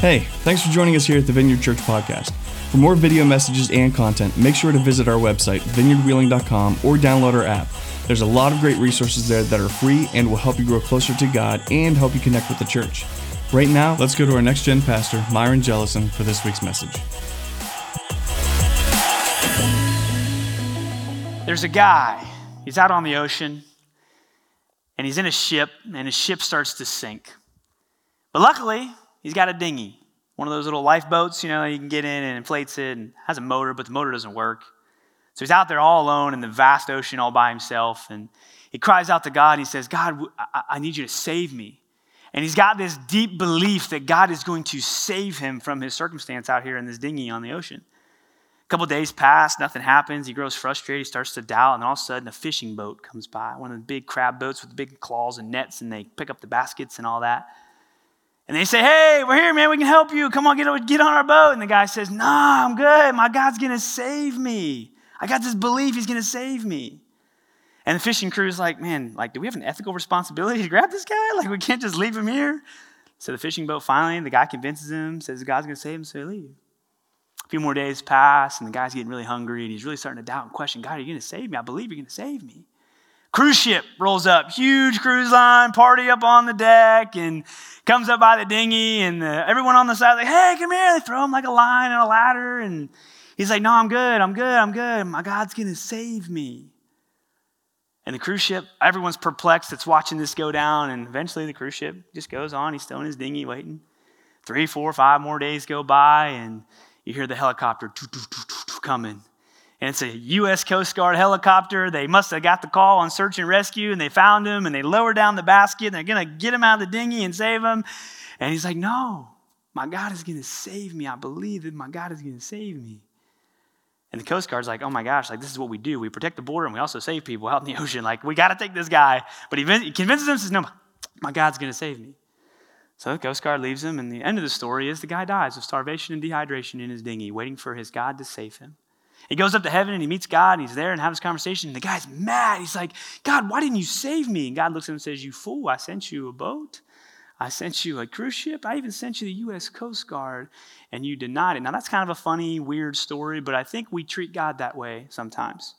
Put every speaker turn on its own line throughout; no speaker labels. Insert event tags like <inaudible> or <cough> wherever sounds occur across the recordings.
Hey, thanks for joining us here at the Vineyard Church Podcast. For more video messages and content, make sure to visit our website, vineyardwheeling.com, or download our app. There's a lot of great resources there that are free and will help you grow closer to God and help you connect with the church. Right now, let's go to our next gen pastor, Myron Jellison, for this week's message.
There's a guy, he's out on the ocean, and he's in a ship, and his ship starts to sink. But luckily, he's got a dinghy, one of those little lifeboats, you know, you can get in and inflates it and has a motor, but the motor doesn't work. So he's out there all alone in the vast ocean all by himself. And he cries out to God and he says, God, I, I need you to save me. And he's got this deep belief that God is going to save him from his circumstance out here in this dinghy on the ocean. A couple days pass, nothing happens. He grows frustrated. He starts to doubt. And all of a sudden, a fishing boat comes by, one of the big crab boats with big claws and nets, and they pick up the baskets and all that. And they say, Hey, we're here, man. We can help you. Come on, get, get on our boat. And the guy says, Nah, I'm good. My God's going to save me. I got this belief he's going to save me. And the fishing crew is like, Man, like, do we have an ethical responsibility to grab this guy? Like, we can't just leave him here. So the fishing boat finally, the guy convinces him, says God's going to save him, so they leave. A few more days pass, and the guy's getting really hungry, and he's really starting to doubt and question God, are you going to save me? I believe you're going to save me. Cruise ship rolls up, huge cruise line, party up on the deck, and comes up by the dinghy, and the, everyone on the side like, "Hey, come here!" They throw him like a line and a ladder, and he's like, "No, I'm good, I'm good, I'm good. My God's gonna save me." And the cruise ship, everyone's perplexed. It's watching this go down, and eventually the cruise ship just goes on. He's still in his dinghy waiting. Three, four, five more days go by, and you hear the helicopter coming and it's a U.S. Coast Guard helicopter. They must have got the call on search and rescue, and they found him, and they lowered down the basket, and they're going to get him out of the dinghy and save him. And he's like, No, my God is going to save me. I believe that my God is going to save me. And the Coast Guard's like, Oh my gosh, like this is what we do. We protect the border, and we also save people out in the <laughs> ocean. Like, we got to take this guy. But he, he convinces him, says, No, my God's going to save me. So the Coast Guard leaves him, and the end of the story is the guy dies of starvation and dehydration in his dinghy, waiting for his God to save him. He goes up to heaven and he meets God and he's there and have this conversation. And the guy's mad. He's like, God, why didn't you save me? And God looks at him and says, You fool, I sent you a boat. I sent you a cruise ship. I even sent you the U.S. Coast Guard, and you denied it. Now, that's kind of a funny, weird story, but I think we treat God that way sometimes.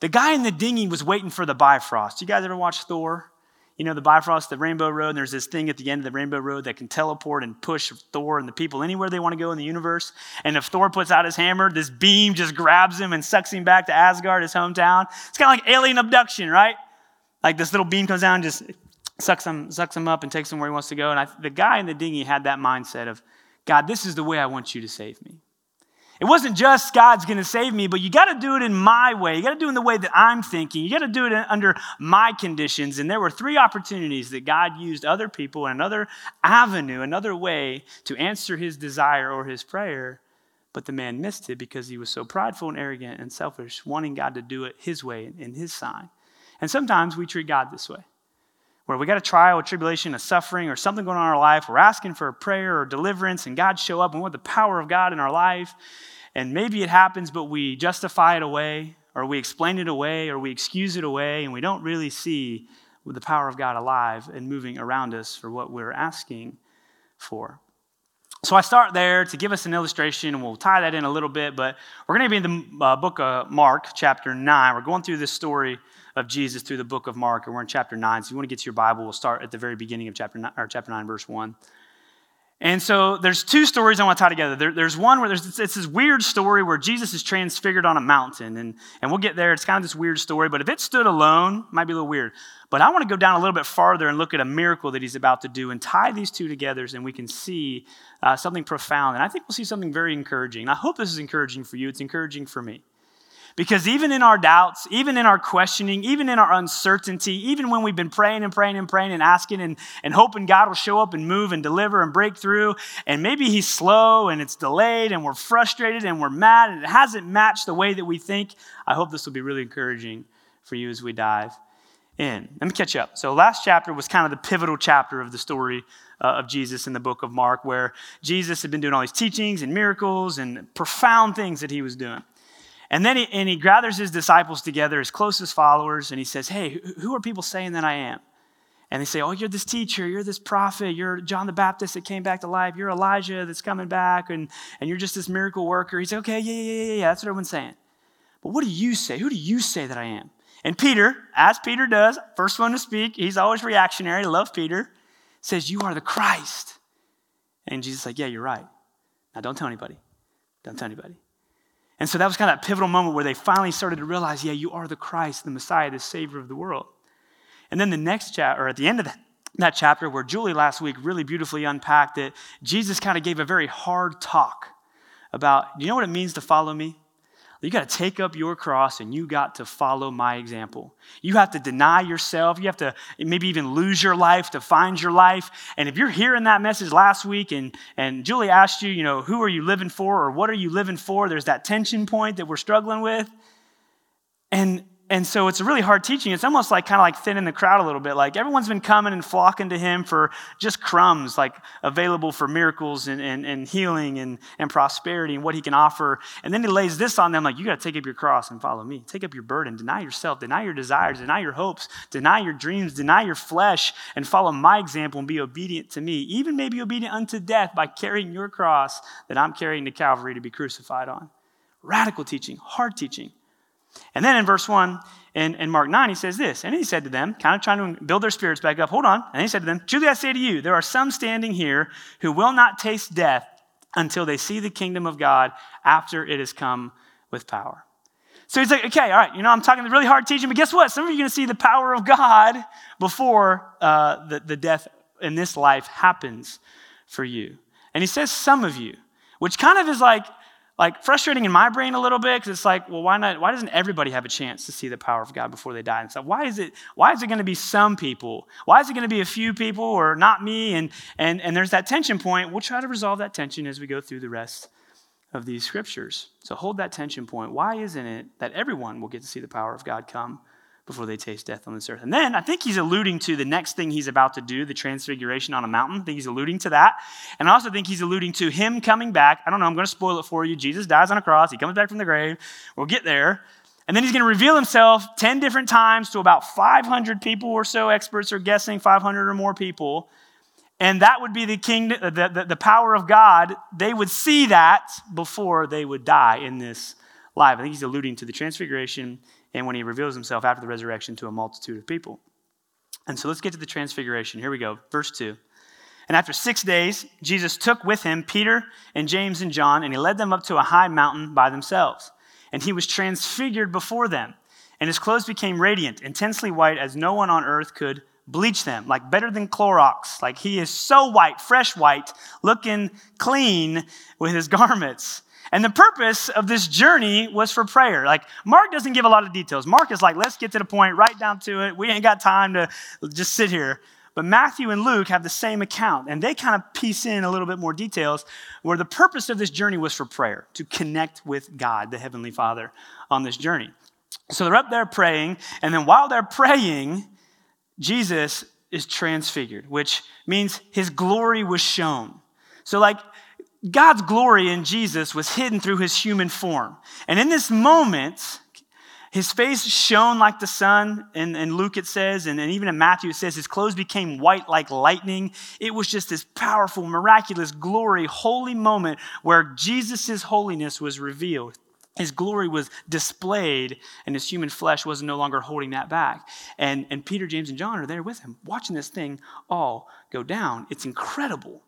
The guy in the dinghy was waiting for the Bifrost. You guys ever watch Thor? You know, the Bifrost, the Rainbow Road, and there's this thing at the end of the Rainbow Road that can teleport and push Thor and the people anywhere they want to go in the universe. And if Thor puts out his hammer, this beam just grabs him and sucks him back to Asgard, his hometown. It's kind of like alien abduction, right? Like this little beam comes down and just sucks him, sucks him up and takes him where he wants to go. And I, the guy in the dinghy had that mindset of, God, this is the way I want you to save me. It wasn't just God's going to save me, but you got to do it in my way. You got to do it in the way that I'm thinking. You got to do it under my conditions. And there were three opportunities that God used other people, another avenue, another way to answer his desire or his prayer. But the man missed it because he was so prideful and arrogant and selfish, wanting God to do it his way and in his sign. And sometimes we treat God this way where we got a trial, a tribulation, a suffering, or something going on in our life. We're asking for a prayer or deliverance, and God show up, and we want the power of God in our life. And maybe it happens, but we justify it away, or we explain it away, or we excuse it away, and we don't really see the power of God alive and moving around us for what we're asking for. So I start there to give us an illustration, and we'll tie that in a little bit. But we're going to be in the uh, book of Mark, chapter 9. We're going through this story of Jesus through the book of Mark, and we're in chapter 9. So you want to get to your Bible, we'll start at the very beginning of chapter 9, or chapter 9 verse 1. And so there's two stories I want to tie together. There, there's one where there's it's this weird story where Jesus is transfigured on a mountain, and, and we'll get there. It's kind of this weird story, but if it stood alone, might be a little weird. But I want to go down a little bit farther and look at a miracle that he's about to do and tie these two together, and we can see uh, something profound. And I think we'll see something very encouraging. And I hope this is encouraging for you. It's encouraging for me. Because even in our doubts, even in our questioning, even in our uncertainty, even when we've been praying and praying and praying and asking and, and hoping God will show up and move and deliver and break through, and maybe He's slow and it's delayed and we're frustrated and we're mad and it hasn't matched the way that we think, I hope this will be really encouraging for you as we dive in. Let me catch up. So, last chapter was kind of the pivotal chapter of the story uh, of Jesus in the book of Mark, where Jesus had been doing all these teachings and miracles and profound things that he was doing. And then he, and he gathers his disciples together, his closest followers, and he says, Hey, who are people saying that I am? And they say, Oh, you're this teacher, you're this prophet, you're John the Baptist that came back to life, you're Elijah that's coming back, and, and you're just this miracle worker. He's like, Okay, yeah, yeah, yeah, yeah. That's what everyone's saying. But what do you say? Who do you say that I am? And Peter, as Peter does, first one to speak, he's always reactionary, love Peter, says, You are the Christ. And Jesus is like, Yeah, you're right. Now don't tell anybody. Don't tell anybody. And so that was kind of that pivotal moment where they finally started to realize, yeah, you are the Christ, the Messiah, the Savior of the world. And then the next chapter, or at the end of that, that chapter, where Julie last week really beautifully unpacked it, Jesus kind of gave a very hard talk about, do you know what it means to follow me? You got to take up your cross and you got to follow my example. You have to deny yourself. You have to maybe even lose your life to find your life. And if you're hearing that message last week and, and Julie asked you, you know, who are you living for or what are you living for? There's that tension point that we're struggling with. And and so it's a really hard teaching. It's almost like kind of like thinning the crowd a little bit. Like everyone's been coming and flocking to him for just crumbs, like available for miracles and, and, and healing and, and prosperity and what he can offer. And then he lays this on them like, you got to take up your cross and follow me. Take up your burden, deny yourself, deny your desires, deny your hopes, deny your dreams, deny your flesh, and follow my example and be obedient to me. Even maybe obedient unto death by carrying your cross that I'm carrying to Calvary to be crucified on. Radical teaching, hard teaching. And then in verse 1 in, in Mark 9, he says this. And he said to them, kind of trying to build their spirits back up, hold on. And he said to them, Truly I say to you, there are some standing here who will not taste death until they see the kingdom of God after it has come with power. So he's like, okay, all right, you know, I'm talking really hard teaching, but guess what? Some of you are going to see the power of God before uh, the, the death in this life happens for you. And he says, some of you, which kind of is like, like frustrating in my brain a little bit because it's like, well, why not? Why doesn't everybody have a chance to see the power of God before they die? And stuff? why is it? Why is it going to be some people? Why is it going to be a few people or not me? And and and there's that tension point. We'll try to resolve that tension as we go through the rest of these scriptures. So hold that tension point. Why isn't it that everyone will get to see the power of God come? Before they taste death on this earth. And then I think he's alluding to the next thing he's about to do, the transfiguration on a mountain. I think he's alluding to that. And I also think he's alluding to him coming back. I don't know, I'm going to spoil it for you. Jesus dies on a cross, he comes back from the grave. We'll get there. And then he's going to reveal himself 10 different times to about 500 people or so. Experts are guessing 500 or more people. And that would be the kingdom, the, the, the power of God. They would see that before they would die in this life. I think he's alluding to the transfiguration and when he reveals himself after the resurrection to a multitude of people. And so let's get to the transfiguration. Here we go, verse 2. And after six days, Jesus took with him Peter and James and John, and he led them up to a high mountain by themselves. And he was transfigured before them, and his clothes became radiant, intensely white, as no one on earth could bleach them, like better than Clorox. Like he is so white, fresh white, looking clean with his <laughs> garments. And the purpose of this journey was for prayer. Like, Mark doesn't give a lot of details. Mark is like, let's get to the point, right down to it. We ain't got time to just sit here. But Matthew and Luke have the same account, and they kind of piece in a little bit more details where the purpose of this journey was for prayer, to connect with God, the Heavenly Father, on this journey. So they're up there praying, and then while they're praying, Jesus is transfigured, which means his glory was shown. So, like, God's glory in Jesus was hidden through his human form. And in this moment, his face shone like the sun, and in Luke it says, and, and even in Matthew it says, his clothes became white like lightning. It was just this powerful, miraculous, glory, holy moment where Jesus' holiness was revealed. His glory was displayed, and his human flesh was no longer holding that back. And, and Peter, James, and John are there with him, watching this thing all go down. It's incredible.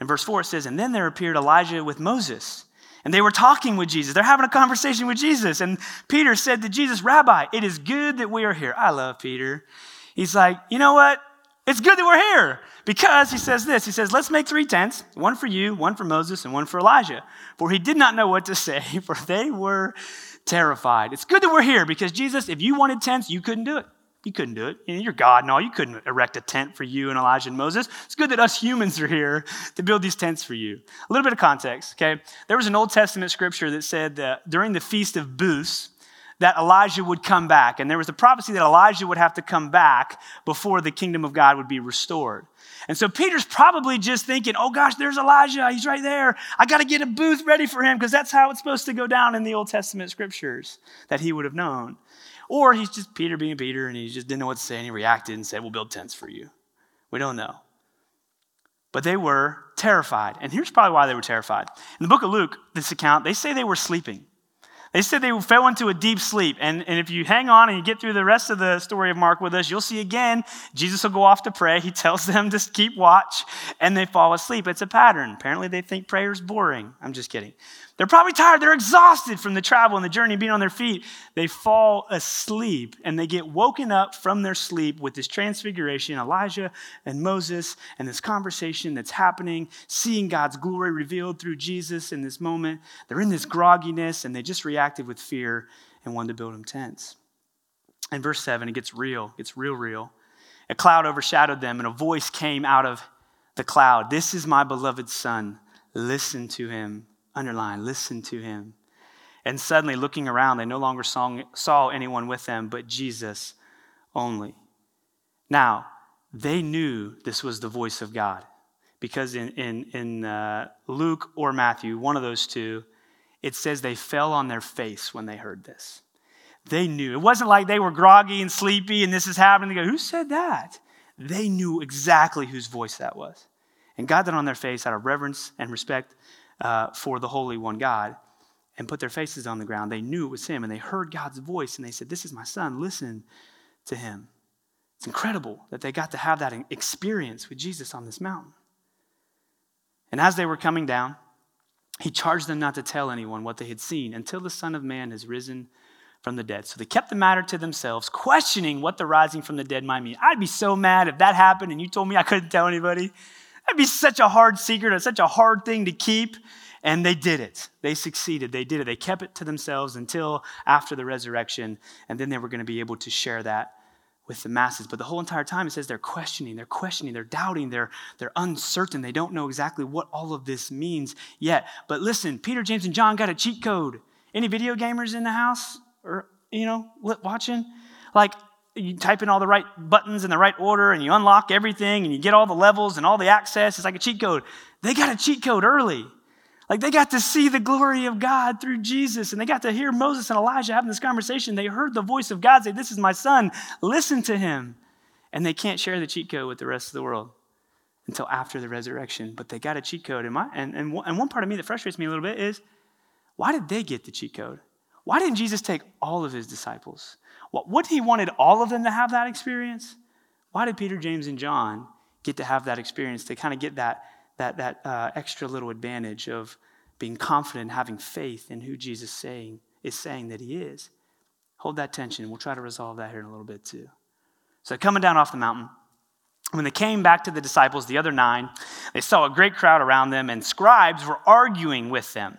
In verse 4, it says, And then there appeared Elijah with Moses. And they were talking with Jesus. They're having a conversation with Jesus. And Peter said to Jesus, Rabbi, it is good that we are here. I love Peter. He's like, You know what? It's good that we're here because he says this. He says, Let's make three tents one for you, one for Moses, and one for Elijah. For he did not know what to say, <laughs> for they were terrified. It's good that we're here because Jesus, if you wanted tents, you couldn't do it. You couldn't do it. You're God and all. You couldn't erect a tent for you and Elijah and Moses. It's good that us humans are here to build these tents for you. A little bit of context, okay? There was an Old Testament scripture that said that during the Feast of Booths, that Elijah would come back. And there was a prophecy that Elijah would have to come back before the kingdom of God would be restored. And so Peter's probably just thinking, oh gosh, there's Elijah. He's right there. I got to get a booth ready for him because that's how it's supposed to go down in the Old Testament scriptures that he would have known. Or he's just Peter being Peter and he just didn't know what to say and he reacted and said, we'll build tents for you. We don't know. But they were terrified. And here's probably why they were terrified. In the book of Luke, this account, they say they were sleeping. They said they fell into a deep sleep. And, and if you hang on and you get through the rest of the story of Mark with us, you'll see again, Jesus will go off to pray. He <laughs> tells them to keep watch, and they fall asleep. It's a pattern. Apparently, they think prayer is boring. I'm just kidding. They're probably tired. They're exhausted from the travel and the journey, being on their feet. They fall asleep and they get woken up from their sleep with this transfiguration Elijah and Moses and this conversation that's happening, seeing God's glory revealed through Jesus in this moment. They're in this grogginess and they just reacted with fear and wanted to build them tents. In verse 7, it gets real, gets real, real. A cloud overshadowed them and a voice came out of the cloud This is my beloved Son. Listen to him underline, listen to him. And suddenly, looking around, they no longer saw, saw anyone with them but Jesus only. Now, they knew this was the voice of God because in, in, in uh, Luke or Matthew, one of those two, it says they fell on their face when they heard this. They knew. It wasn't like they were groggy and sleepy and this is happening. They go, Who said that? They knew exactly whose voice that was. And got that on their face out of reverence and respect uh, for the Holy One God and put their faces on the ground. They knew it was him and they heard God's voice and they said, This is my son, listen to him. It's incredible that they got to have that experience with Jesus on this mountain. And as they were coming down, he charged them not to tell anyone what they had seen until the Son of Man has risen from the dead. So they kept the matter to themselves, questioning what the rising from the dead might mean. I'd be so mad if that happened and you told me I couldn't tell anybody. That'd be such a hard secret and such a hard thing to keep. And they did it. They succeeded. They did it. They kept it to themselves until after the resurrection. And then they were going to be able to share that with the masses. But the whole entire time it says they're questioning, they're questioning, they're doubting, they're, they're uncertain. They don't know exactly what all of this means yet. But listen, Peter, James, and John got a cheat code. Any video gamers in the house or, you know, watching? Like, you type in all the right buttons in the right order and you unlock everything and you get all the levels and all the access. It's like a cheat code. They got a cheat code early. Like they got to see the glory of God through Jesus and they got to hear Moses and Elijah having this conversation. They heard the voice of God say, This is my son, listen to him. And they can't share the cheat code with the rest of the world until after the resurrection. But they got a cheat code. And, my, and, and, and one part of me that frustrates me a little bit is why did they get the cheat code? Why didn't Jesus take all of his disciples? What he wanted all of them to have that experience? Why did Peter, James, and John get to have that experience to kind of get that, that, that uh, extra little advantage of being confident, having faith in who Jesus saying, is saying that he is? Hold that tension. We'll try to resolve that here in a little bit too. So, coming down off the mountain, when they came back to the disciples, the other nine, they saw a great crowd around them, and scribes were arguing with them.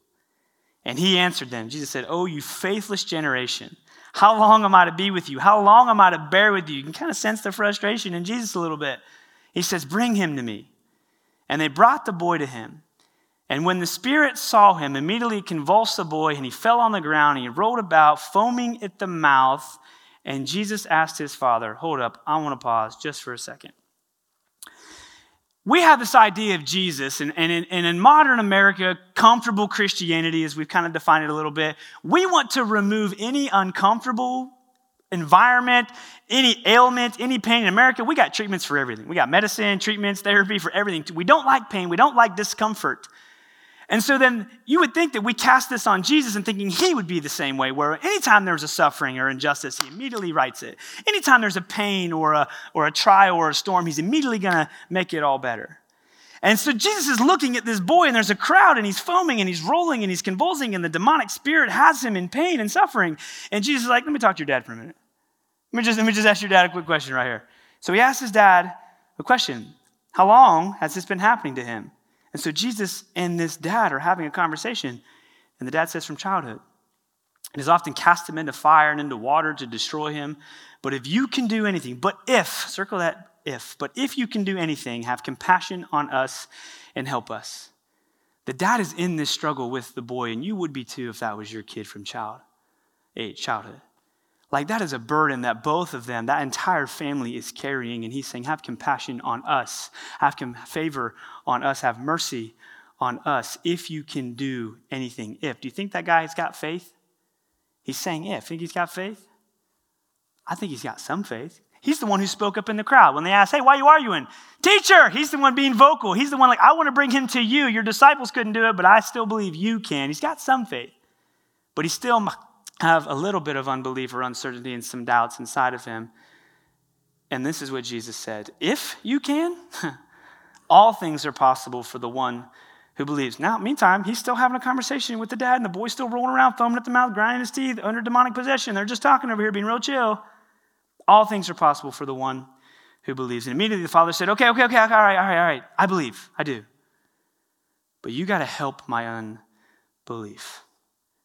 And he answered them. Jesus said, Oh, you faithless generation, how long am I to be with you? How long am I to bear with you? You can kind of sense the frustration in Jesus a little bit. He says, Bring him to me. And they brought the boy to him. And when the spirit saw him, immediately convulsed the boy, and he fell on the ground, and he rolled about, foaming at the mouth. And Jesus asked his father, Hold up, I want to pause just for a second we have this idea of Jesus, and, and, in, and, in, modern America, comfortable Christianity, as we've kind of defined it a little bit, we want to remove any uncomfortable environment, any ailment, any pain. In America, we got treatments for everything. We got medicine, treatments, therapy for everything. We don't like pain, we don't like discomfort. And so then you would think that we cast this on Jesus and thinking he would be the same way, where anytime there's a suffering or injustice, he immediately rights it. Anytime there's a pain or a, or a trial or a storm, he's immediately going to make it all better. And so Jesus is looking at this boy, and there's a crowd, and he's foaming, and he's rolling, and he's convulsing, and the demonic spirit has him in pain and suffering. And Jesus is like, Let me talk to your dad for a minute. Let me just, let me just ask your dad a quick question right here. So he asked his dad a question How long has this been happening to him? And so Jesus and this dad are having a conversation. And the dad says, From childhood. And has often cast him into fire and into water to destroy him. But if you can do anything, but if, circle that if, but if you can do anything, have compassion on us and help us. The dad is in this struggle with the boy, and you would be too if that was your kid from child age, childhood. Like that is a burden that both of them, that entire family is carrying. And he's saying, Have compassion on us, have favor on us, have mercy on us if you can do anything. If. Do you think that guy's got faith? He's saying if. Think he's got faith? I think he's got some faith. He's the one who spoke up in the crowd when they asked, Hey, why are you arguing? Teacher! He's the one being vocal. He's the one like, I want to bring him to you. Your disciples couldn't do it, but I still believe you can. He's got some faith. But he's still have a little bit of unbelief or uncertainty and some doubts inside of him. And this is what Jesus said If you can, <laughs> all things are possible for the one who believes. Now, meantime, he's still having a conversation with the dad, and the boy's still rolling around, foaming at the mouth, grinding his teeth, under demonic possession. They're just talking over here, being real chill. All things are possible for the one who believes. And immediately the father said, Okay, okay, okay, all right, all right, all right. I believe. I do. But you got to help my unbelief.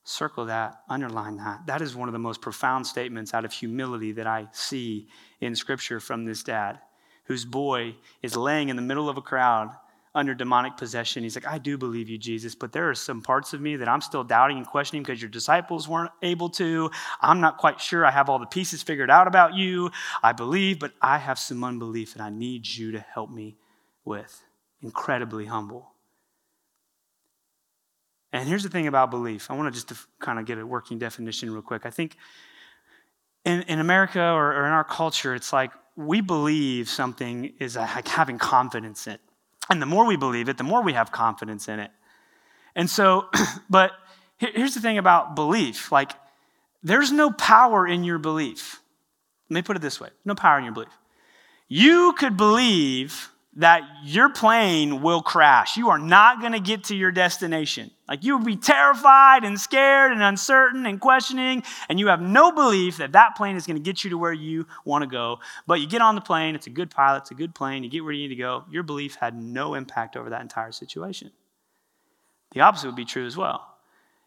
Circle that, underline that. That is one of the most profound statements out of humility that I see in Scripture from this dad, whose boy is laying in the middle of a crowd under demonic possession. He's like, I do believe you, Jesus, but there are some parts of me that I'm still doubting and questioning because your disciples weren't able to. I'm not quite sure I have all the pieces figured out about you. I believe, but I have some unbelief and I need you to help me with. Incredibly humble. And here's the thing about belief. I want to just kind of get a working definition real quick. I think in, in America or, or in our culture, it's like we believe something is like having confidence in it. And the more we believe it, the more we have confidence in it. And so, <clears throat> but here's the thing about belief like, there's no power in your belief. Let me put it this way no power in your belief. You could believe that your plane will crash. You are not going to get to your destination. Like you will be terrified and scared and uncertain and questioning, and you have no belief that that plane is going to get you to where you want to go. But you get on the plane, it's a good pilot, it's a good plane, you get where you need to go. Your belief had no impact over that entire situation. The opposite would be true as well.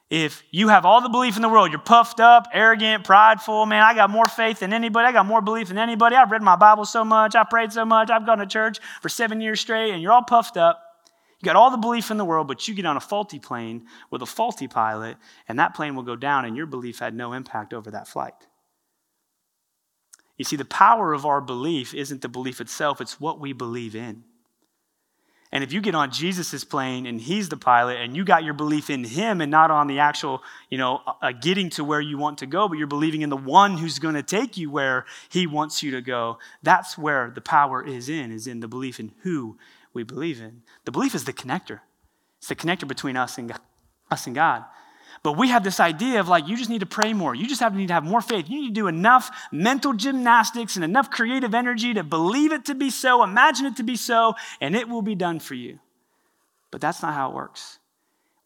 If you have all the belief in the world, you're puffed up, arrogant, prideful, man, I got more faith than anybody, I got more belief than anybody, I've read my Bible so much, I prayed so much, I've gone to church for seven years straight, and you're all puffed up. You got all the belief in the world, but you get on a faulty plane with a faulty pilot, and that plane will go down, and your belief had no impact over that flight. You see, the power of our belief isn't the belief itself, it's what we believe in. And if you get on Jesus' plane and he's the pilot and you got your belief in him and not on the actual, you know, uh, getting to where you want to go, but you're believing in the one who's going to take you where he wants you to go, that's where the power is in, is in the belief in who we believe in. The belief is the connector. It's the connector between us and God, us and God. But we have this idea of like, you just need to pray more. You just have to need to have more faith. You need to do enough mental gymnastics and enough creative energy to believe it to be so, imagine it to be so, and it will be done for you. But that's not how it works.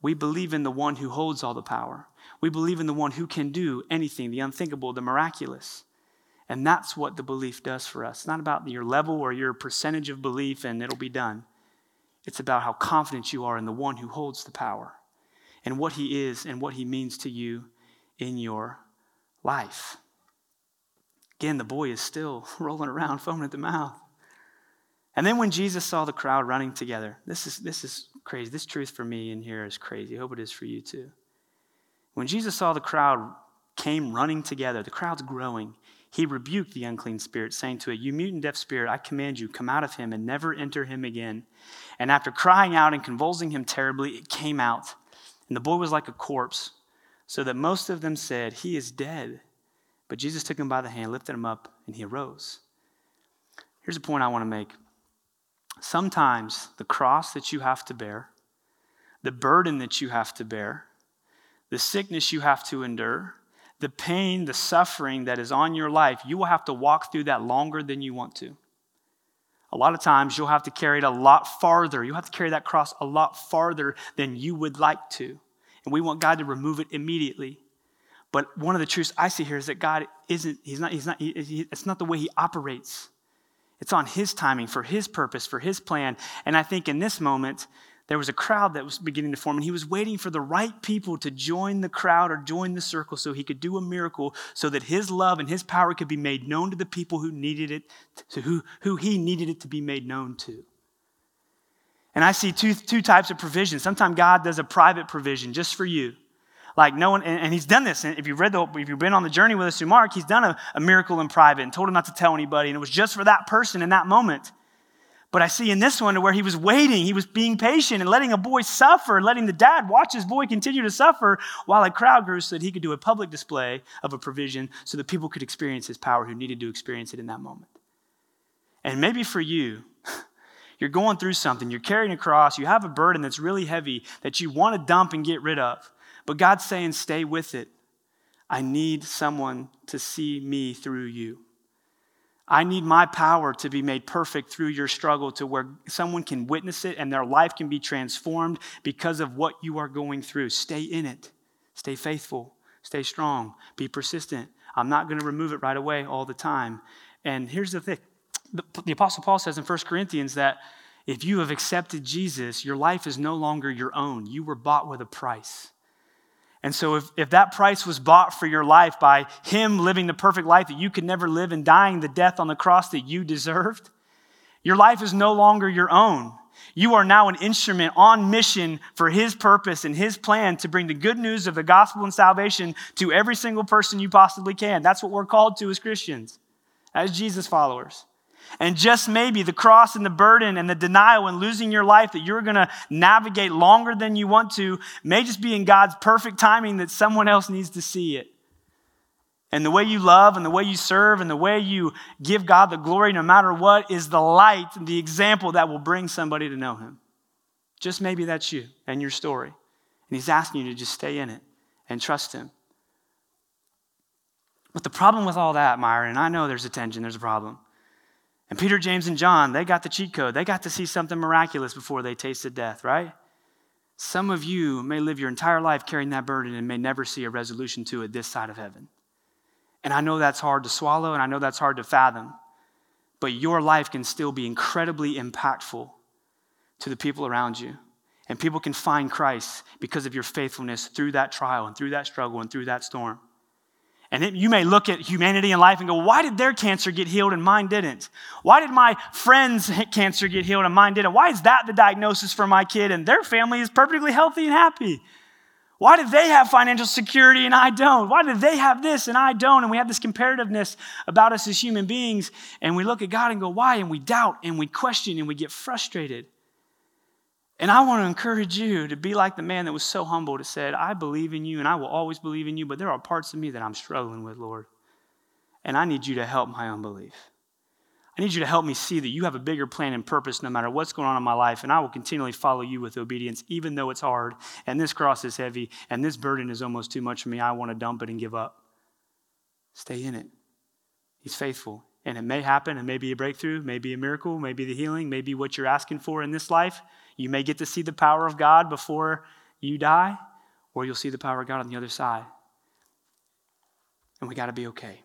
We believe in the one who holds all the power. We believe in the one who can do anything, the unthinkable, the miraculous. And that's what the belief does for us. It's not about your level or your percentage of belief and it'll be done. It's about how confident you are in the one who holds the power and what He is and what He means to you in your life. Again, the boy is still <laughs> rolling around, foaming at the mouth. And then when Jesus saw the crowd running together, this is, this is crazy. This truth for me in here is crazy. I hope it is for you too. When Jesus saw the crowd came running together, the crowd's growing, he rebuked the unclean spirit, saying to it, You mute and deaf spirit, I command you, come out of him and never enter him again. And after crying out and convulsing him terribly, it came out. And the boy was like a corpse, so that most of them said, He is dead. But Jesus took him by the hand, lifted him up, and he arose. Here's a point I want to make. Sometimes the cross that you have to bear, the burden that you have to bear, the sickness you have to endure, the pain, the suffering that is on your life, you will have to walk through that longer than you want to. A lot of times you'll have to carry it a lot farther. You'll have to carry that cross a lot farther than you would like to. And we want God to remove it immediately. But one of the truths I see here is that God isn't, he's not, he's not, he, he, it's not the way he operates. It's on his timing, for his purpose, for his plan. And I think in this moment, there was a crowd that was beginning to form, and he was waiting for the right people to join the crowd or join the circle so he could do a miracle so that his love and his power could be made known to the people who needed it, to who, who he needed it to be made known to. And I see two, two types of provision. Sometimes God does a private provision just for you. Like no one, and, and he's done this. And if you've read the, if you've been on the journey with us through Mark, he's done a, a miracle in private and told him not to tell anybody. And it was just for that person in that moment. But I see in this one where he was waiting, he was being patient and letting a boy suffer, letting the dad watch his boy continue to suffer while a crowd grew so that he could do a public display of a provision so that people could experience his power who needed to experience it in that moment. And maybe for you, you're going through something, you're carrying a cross, you have a burden that's really heavy that you want to dump and get rid of. But God's saying, stay with it. I need someone to see me through you. I need my power to be made perfect through your struggle to where someone can witness it and their life can be transformed because of what you are going through. Stay in it. Stay faithful. Stay strong. Be persistent. I'm not going to remove it right away all the time. And here's the thing the, the Apostle Paul says in 1 Corinthians that if you have accepted Jesus, your life is no longer your own. You were bought with a price. And so, if, if that price was bought for your life by Him living the perfect life that you could never live and dying the death on the cross that you deserved, your life is no longer your own. You are now an instrument on mission for His purpose and His plan to bring the good news of the gospel and salvation to every single person you possibly can. That's what we're called to as Christians, as Jesus followers. And just maybe the cross and the burden and the denial and losing your life that you're going to navigate longer than you want to may just be in God's perfect timing that someone else needs to see it. And the way you love and the way you serve and the way you give God the glory no matter what is the light, the example that will bring somebody to know Him. Just maybe that's you and your story. And He's asking you to just stay in it and trust Him. But the problem with all that, Myron, and I know there's a tension, there's a problem and Peter, James, and John, they got the cheat code. They got to see something miraculous before they tasted death, right? Some of you may live your entire life carrying that burden and may never see a resolution to it this side of heaven. And I know that's hard to swallow and I know that's hard to fathom, but your life can still be incredibly impactful to the people around you. And people can find Christ because of your faithfulness through that trial and through that struggle and through that storm. And it, you may look at humanity and life and go, why did their cancer get healed and mine didn't? Why did my friend's cancer get healed and mine didn't? Why is that the diagnosis for my kid and their family is perfectly healthy and happy? Why did they have financial security and I don't? Why did they have this and I don't? And we have this comparativeness about us as human beings. And we look at God and go, why? And we doubt and we question and we get frustrated. And I want to encourage you to be like the man that was so humble to said, I believe in you and I will always believe in you, but there are parts of me that I'm struggling with, Lord. And I need you to help my unbelief. I need you to help me see that you have a bigger plan and purpose no matter what's going on in my life, and I will continually follow you with obedience, even though it's hard, and this cross is heavy, and this burden is almost too much for me. I want to dump it and give up. Stay in it. He's faithful. And it may happen, and maybe a breakthrough, maybe a miracle, maybe the healing, maybe what you're asking for in this life. You may get to see the power of God before you die, or you'll see the power of God on the other side. And we got to be okay.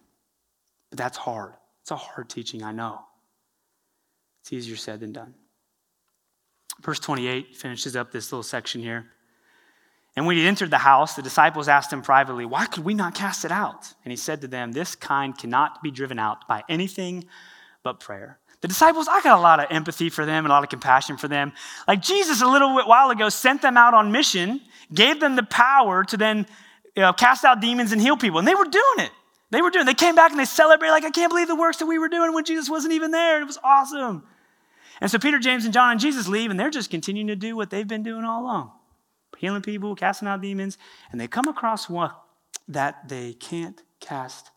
But that's hard. It's a hard teaching, I know. It's easier said than done. Verse 28 finishes up this little section here. And when he entered the house, the disciples asked him privately, Why could we not cast it out? And he said to them, This kind cannot be driven out by anything but prayer. The disciples, I got a lot of empathy for them and a lot of compassion for them. Like Jesus, a little while ago, sent them out on mission, gave them the power to then you know, cast out demons and heal people. And they were doing it. They were doing it. They came back and they celebrated, like, I can't believe the works that we were doing when Jesus wasn't even there. It was awesome. And so Peter, James, and John and Jesus leave, and they're just continuing to do what they've been doing all along healing people, casting out demons. And they come across one that they can't cast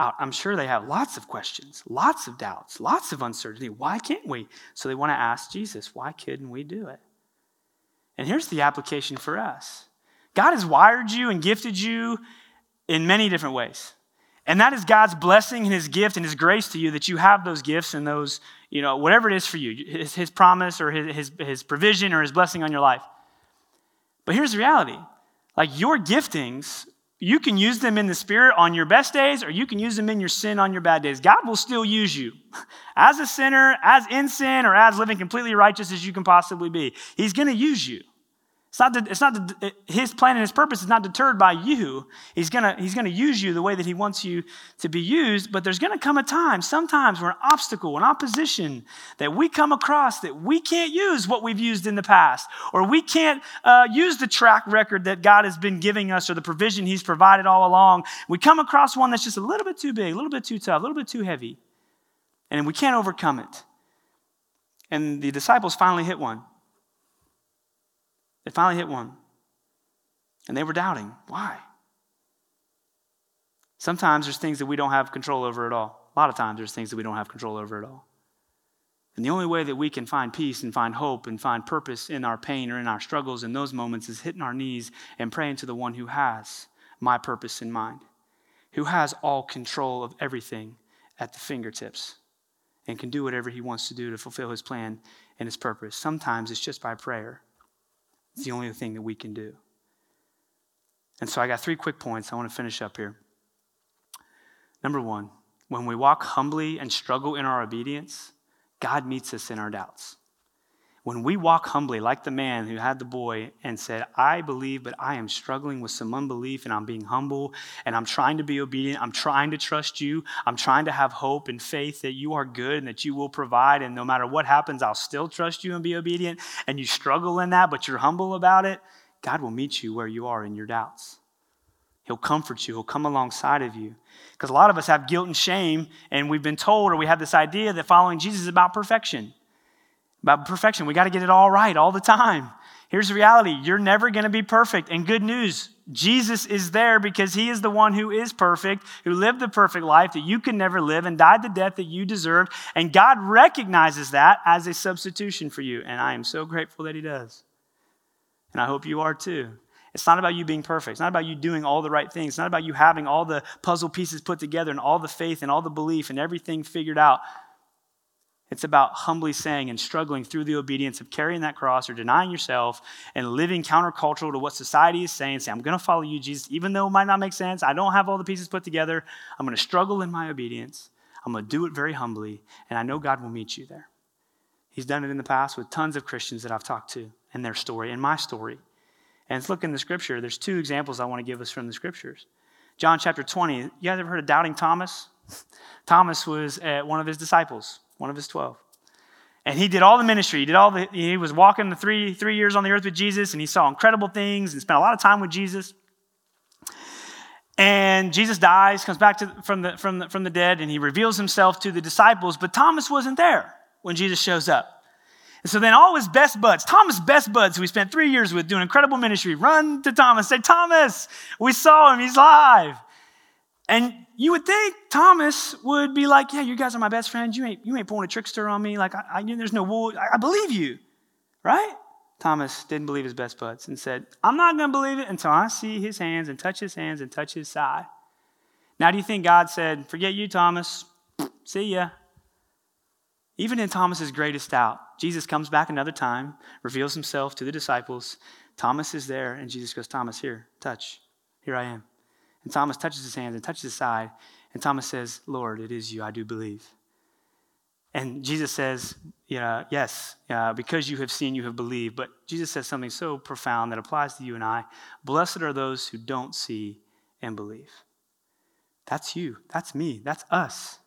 out. I'm sure they have lots of questions, lots of doubts, lots of uncertainty. Why can't we? So they want to ask Jesus, why couldn't we do it? And here's the application for us God has wired you and gifted you in many different ways. And that is God's blessing and his gift and his grace to you that you have those gifts and those, you know, whatever it is for you, his, his promise or his, his, his provision or his blessing on your life. But here's the reality like your giftings you can use them in the spirit on your best days, or you can use them in your sin on your bad days. God will still use you <laughs> as a sinner, as in sin, or as living completely righteous as you can possibly be. He's going to use you. It's not, it's not his plan and his purpose is not deterred by you. He's gonna, he's gonna use you the way that he wants you to be used, but there's gonna come a time, sometimes where an obstacle, an opposition that we come across that we can't use what we've used in the past, or we can't uh, use the track record that God has been giving us or the provision he's provided all along. We come across one that's just a little bit too big, a little bit too tough, a little bit too heavy, and we can't overcome it. And the disciples finally hit one. They finally hit one. And they were doubting. Why? Sometimes there's things that we don't have control over at all. A lot of times there's things that we don't have control over at all. And the only way that we can find peace and find hope and find purpose in our pain or in our struggles in those moments is hitting our knees and praying to the one who has my purpose in mind, who has all control of everything at the fingertips and can do whatever he wants to do to fulfill his plan and his purpose. Sometimes it's just by prayer. It's the only thing that we can do. And so I got three quick points I want to finish up here. Number one, when we walk humbly and struggle in our obedience, God meets us in our doubts. When we walk humbly, like the man who had the boy and said, I believe, but I am struggling with some unbelief and I'm being humble and I'm trying to be obedient. I'm trying to trust you. I'm trying to have hope and faith that you are good and that you will provide. And no matter what happens, I'll still trust you and be obedient. And you struggle in that, but you're humble about it. God will meet you where you are in your doubts. He'll comfort you, He'll come alongside of you. Because a lot of us have guilt and shame, and we've been told or we have this idea that following Jesus is about perfection about perfection. We got to get it all right all the time. Here's the reality you're never going to be perfect. And good news Jesus is there because he is the one who is perfect, who lived the perfect life that you could never live and died the death that you deserved. And God recognizes that as a substitution for you. And I am so grateful that he does. And I hope you are too. It's not about you being perfect. It's not about you doing all the right things. It's not about you having all the puzzle pieces put together and all the faith and all the belief and everything figured out. It's about humbly saying and struggling through the obedience of carrying that cross or denying yourself and living countercultural to what society is saying. Say, I'm going to follow you, Jesus, even though it might not make sense. I don't have all the pieces put together. I'm going to struggle in my obedience. I'm going to do it very humbly, and I know God will meet you there. He's done it in the past with tons of Christians that I've talked to and their story and my story. And look in the scripture. There's two examples I want to give us from the scriptures. John chapter 20. You guys ever heard of doubting Thomas? Thomas was uh, one of his disciples one of his 12. And he did all the ministry. He did all the, he was walking the three, three years on the earth with Jesus, and he saw incredible things and spent a lot of time with Jesus. And Jesus dies, comes back to, from, the, from, the, from the dead, and he reveals himself to the disciples. But Thomas wasn't there when Jesus shows up. And so then all his best buds, Thomas' best buds, who he spent three years with doing incredible ministry, run to Thomas, say, Thomas, we saw him, he's alive. And you would think Thomas would be like, Yeah, you guys are my best friends. You ain't, you ain't pulling a trickster on me. Like, I, I, there's no wool. I, I believe you, right? Thomas didn't believe his best buds and said, I'm not going to believe it until I see his hands and touch his hands and touch his side. Now, do you think God said, Forget you, Thomas. See ya. Even in Thomas's greatest doubt, Jesus comes back another time, reveals himself to the disciples. Thomas is there, and Jesus goes, Thomas, here, touch. Here I am. And Thomas touches his hands and touches his side. And Thomas says, Lord, it is you. I do believe. And Jesus says, yeah, Yes, uh, because you have seen, you have believed. But Jesus says something so profound that applies to you and I. Blessed are those who don't see and believe. That's you. That's me. That's us.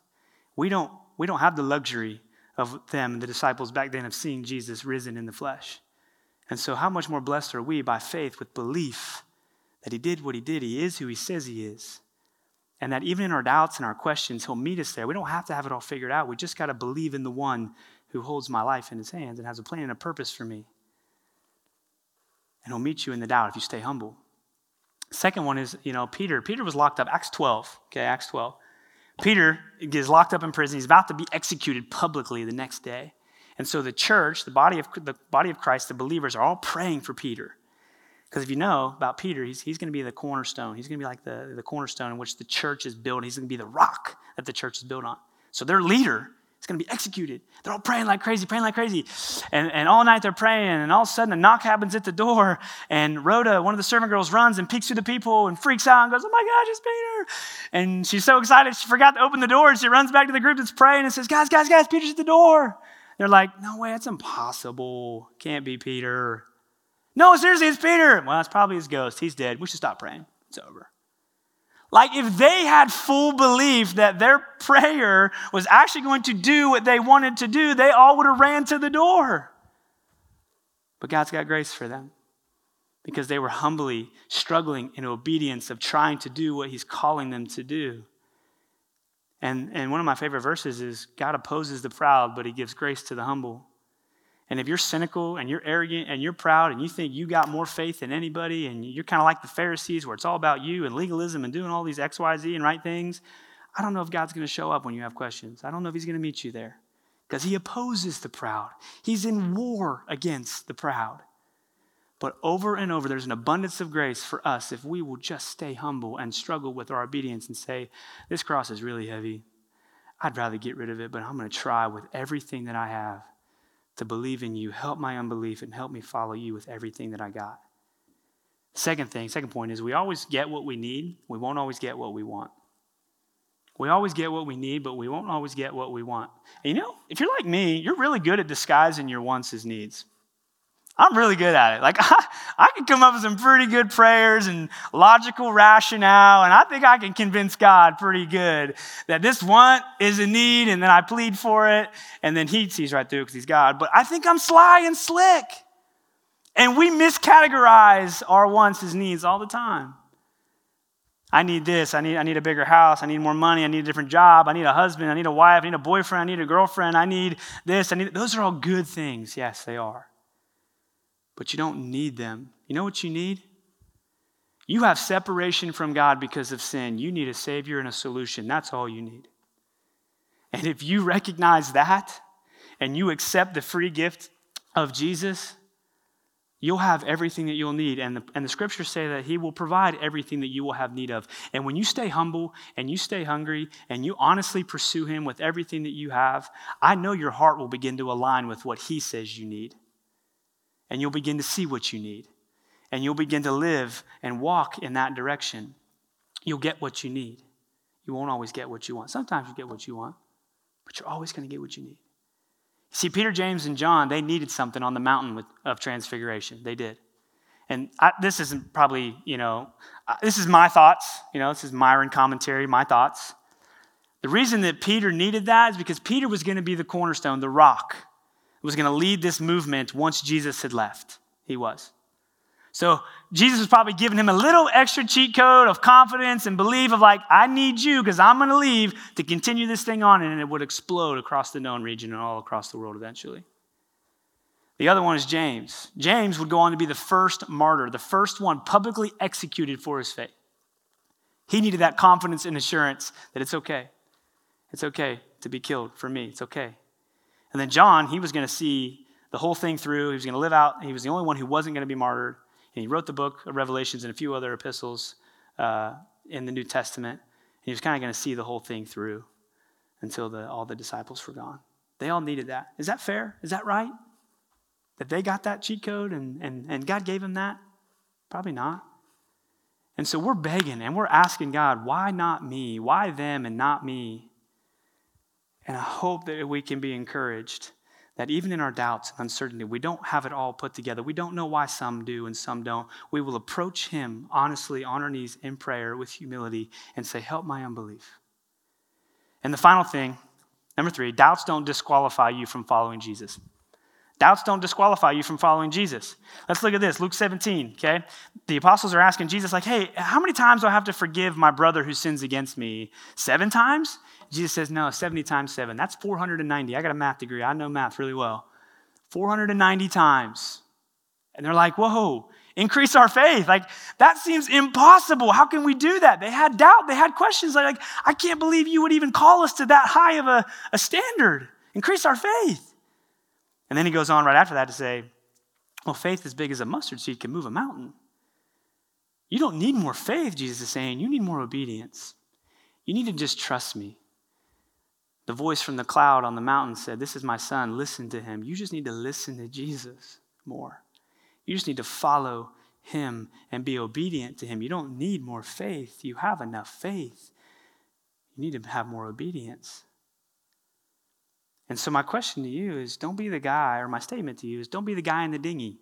We don't, we don't have the luxury of them, the disciples back then, of seeing Jesus risen in the flesh. And so, how much more blessed are we by faith with belief that he did what he did. He is who he says he is. And that even in our doubts and our questions, he'll meet us there. We don't have to have it all figured out. We just got to believe in the one who holds my life in his hands and has a plan and a purpose for me. And he'll meet you in the doubt if you stay humble. Second one is, you know, Peter. Peter was locked up, Acts 12. Okay, Acts 12. Peter gets locked up in prison. He's about to be executed publicly the next day. And so the church, the body of, the body of Christ, the believers are all praying for Peter. Because if you know about Peter, he's, he's going to be the cornerstone. He's going to be like the, the cornerstone in which the church is built. He's going to be the rock that the church is built on. So their leader It's going to be executed. They're all praying like crazy, praying like crazy. And, and all night they're praying, and all of a sudden a knock happens at the door, and Rhoda, one of the servant girls, runs and peeks through the people and freaks out and goes, Oh my gosh, it's Peter. And she's so excited, she forgot to open the door, and she runs back to the group that's praying and says, Guys, guys, guys, Peter's at the door. They're like, No way, that's impossible. Can't be Peter. No, seriously, it's Peter. Well, it's probably his ghost. He's dead. We should stop praying. It's over. Like if they had full belief that their prayer was actually going to do what they wanted to do, they all would have ran to the door. But God's got grace for them because they were humbly struggling in obedience of trying to do what He's calling them to do. And, and one of my favorite verses is God opposes the proud, but He gives grace to the humble. And if you're cynical and you're arrogant and you're proud and you think you got more faith than anybody and you're kind of like the Pharisees where it's all about you and legalism and doing all these X, Y, Z and right things, I don't know if God's going to show up when you have questions. I don't know if He's going to meet you there because He opposes the proud. He's in war against the proud. But over and over, there's an abundance of grace for us if we will just stay humble and struggle with our obedience and say, This cross is really heavy. I'd rather get rid of it, but I'm going to try with everything that I have to believe in you. Help my unbelief and help me follow you with everything that I got. Second thing, second point is we always get what we need, we won't always get what we want. We always get what we need, but we won't always get what we want. And you know, if you're like me, you're really good at disguising your wants as needs. I'm really good at it. Like, I, <laughs> I can come up with some pretty good prayers and logical rationale, and I think I can convince God pretty good that this want is a need, and then I plead for it, and then He sees right through because He's God. But I think I'm sly and slick. And we miscategorize our wants as needs all the time. I need this. I need, I need a bigger house. I need more money. I need a different job. I need a husband. I need a wife. I need a boyfriend. I need a girlfriend. I need this. I need those are all good things. Yes, they are but you don't need them. You know what you need? You have separation from God because of sin. You need a Savior and a solution. That's all you need. And if you recognize that and you accept the free gift of Jesus, you'll have everything that you'll need. And the, and the scriptures say that He will provide everything that you will have need of. And when you stay humble and you stay hungry and you honestly pursue Him with everything that you have, I know your heart will begin to align with what He says you need and you'll begin to see what you need. And you'll begin to live and walk in that direction. You'll get what you need. You won't always get what you want. Sometimes you get what you want, but you're always going to get what you need. See, Peter, James, and John, they needed something on the mountain with, of transfiguration. They did. And I, this isn't probably, you know, uh, this is my thoughts. You know, this is Myron commentary, my thoughts. The reason that Peter needed that is because Peter was going to be the cornerstone, the rock was going to lead this movement once Jesus had left. He was. So Jesus was probably giving him a little extra cheat code of confidence and belief of like, I need you because I'm going to leave to continue this thing on, and it would explode across the known region and all across the world eventually. The other one is James. James would go on to be the first martyr, the first one publicly executed for his faith. He needed that confidence and assurance that it's okay. It's okay to be killed for me. It's okay. And then John, he was going to see the whole thing through. He was going to live out. He was the only one who wasn't going to be martyred. And he wrote the book of Revelations and a few other epistles uh, in the New Testament. And he was kind of going to see the whole thing through until the, all the disciples were gone. They all needed that. Is that fair? Is that right? That they got that cheat code and, and, and God gave them that? Probably not. And so we're begging and we're asking God, why not me? Why them and not me? And I hope that we can be encouraged that even in our doubts and uncertainty, we don't have it all put together. We don't know why some do and some don't. We will approach Him honestly on our knees in prayer with humility and say, Help my unbelief. And the final thing, number three, doubts don't disqualify you from following Jesus. Doubts don't disqualify you from following Jesus. Let's look at this, Luke 17, okay? The apostles are asking Jesus, like, hey, how many times do I have to forgive my brother who sins against me? Seven times? Jesus says, no, 70 times seven. That's 490. I got a math degree. I know math really well. 490 times. And they're like, whoa, increase our faith. Like, that seems impossible. How can we do that? They had doubt. They had questions like, I can't believe you would even call us to that high of a, a standard. Increase our faith. And then he goes on right after that to say, well, faith as big as a mustard seed can move a mountain. You don't need more faith, Jesus is saying. You need more obedience. You need to just trust me. The voice from the cloud on the mountain said, This is my son, listen to him. You just need to listen to Jesus more. You just need to follow him and be obedient to him. You don't need more faith. You have enough faith. You need to have more obedience. And so, my question to you is don't be the guy, or my statement to you is don't be the guy in the dinghy.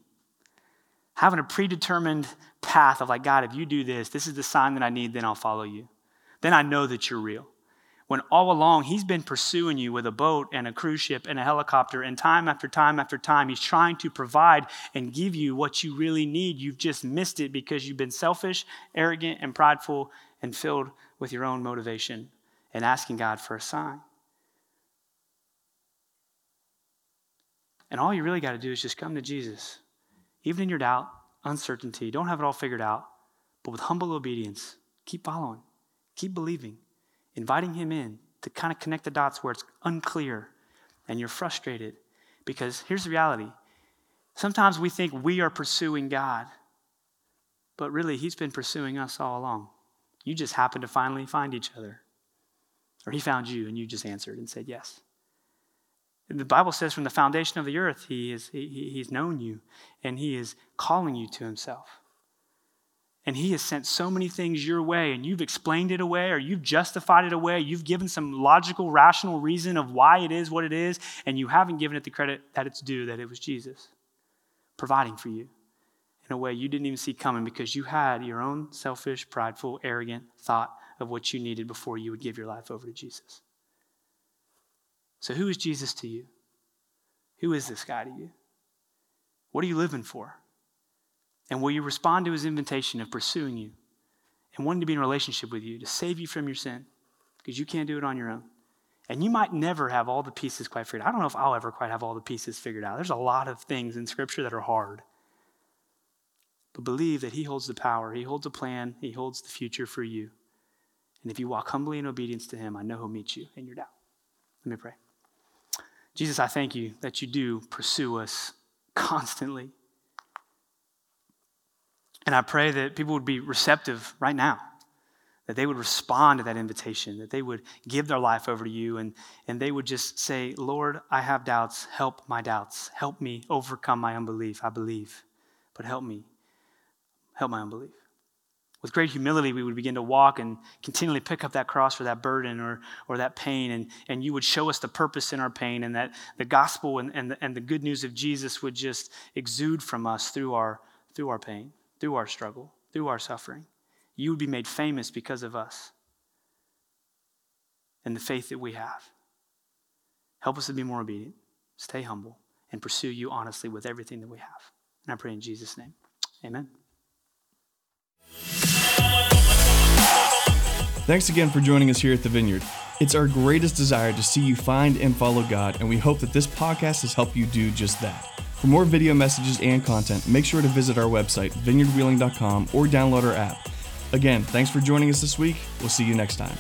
Having a predetermined path of, like, God, if you do this, this is the sign that I need, then I'll follow you. Then I know that you're real when all along he's been pursuing you with a boat and a cruise ship and a helicopter, and time after time after time, he's trying to provide and give you what you really need. You've just missed it because you've been selfish, arrogant, and prideful, and filled with your own motivation and asking God for a sign. And all you really got to do is just come to Jesus, even in your doubt, uncertainty. Don't have it all figured out, but with humble obedience, keep following, keep believing inviting him in to kind of connect the dots where it's unclear and you're frustrated. Because here's the reality sometimes we think we are pursuing God, but really, he's been pursuing us all along. You just happened to finally find each other. Or he found you and you just answered and said yes. The Bible says from the foundation of the earth, he is, he, he's known you and he is calling you to himself. And he has sent so many things your way, and you've explained it away, or you've justified it away, you've given some logical, rational reason of why it is what it is, and you haven't given it the credit that it's due, that it was Jesus providing for you in a way you didn't even see coming because you had your own selfish, prideful, arrogant thought of what you needed before you would give your life over to Jesus. So, who is Jesus to you? Who is this guy to you? What are you living for? And will you respond to his invitation of pursuing you and wanting to be in a relationship with you to save you from your sin? Because you can't do it on your own. And you might never have all the pieces quite figured out. I don't know if I'll ever quite have all the pieces figured out. There's a lot of things in Scripture that are hard. But believe that He holds the power, He holds a plan, He holds the future for you. And if you walk humbly in obedience to Him, I know He'll meet you in your doubt. Let me pray. Jesus, I thank you that you do pursue us <laughs> constantly. And I pray that people would be receptive right now, that they would respond to that invitation, that they would give their life over to you, and, and they would just say, Lord, I have doubts. Help my doubts. Help me overcome my unbelief. I believe, but help me. Help my unbelief. With great humility, we would begin to walk and continually pick up that cross or that burden or, or that pain, and, and you would show us the purpose in our pain, and that the gospel and, and, the, and the good news of Jesus would just exude from us through our, through our pain through our struggle, through our suffering. You would be made famous because of us and the faith that we have. Help us to be more obedient, stay humble, and pursue you honestly with everything that we have. And I pray in Jesus' name. Amen.
Thanks again for joining us here at the Vineyard. It's our greatest desire to see you find and follow God, and we hope that this podcast has helped you do just that. For more video messages and content, make sure to visit our website, vineyardwheeling.com, or download our app. Again, thanks for joining us this week. We'll see you next time.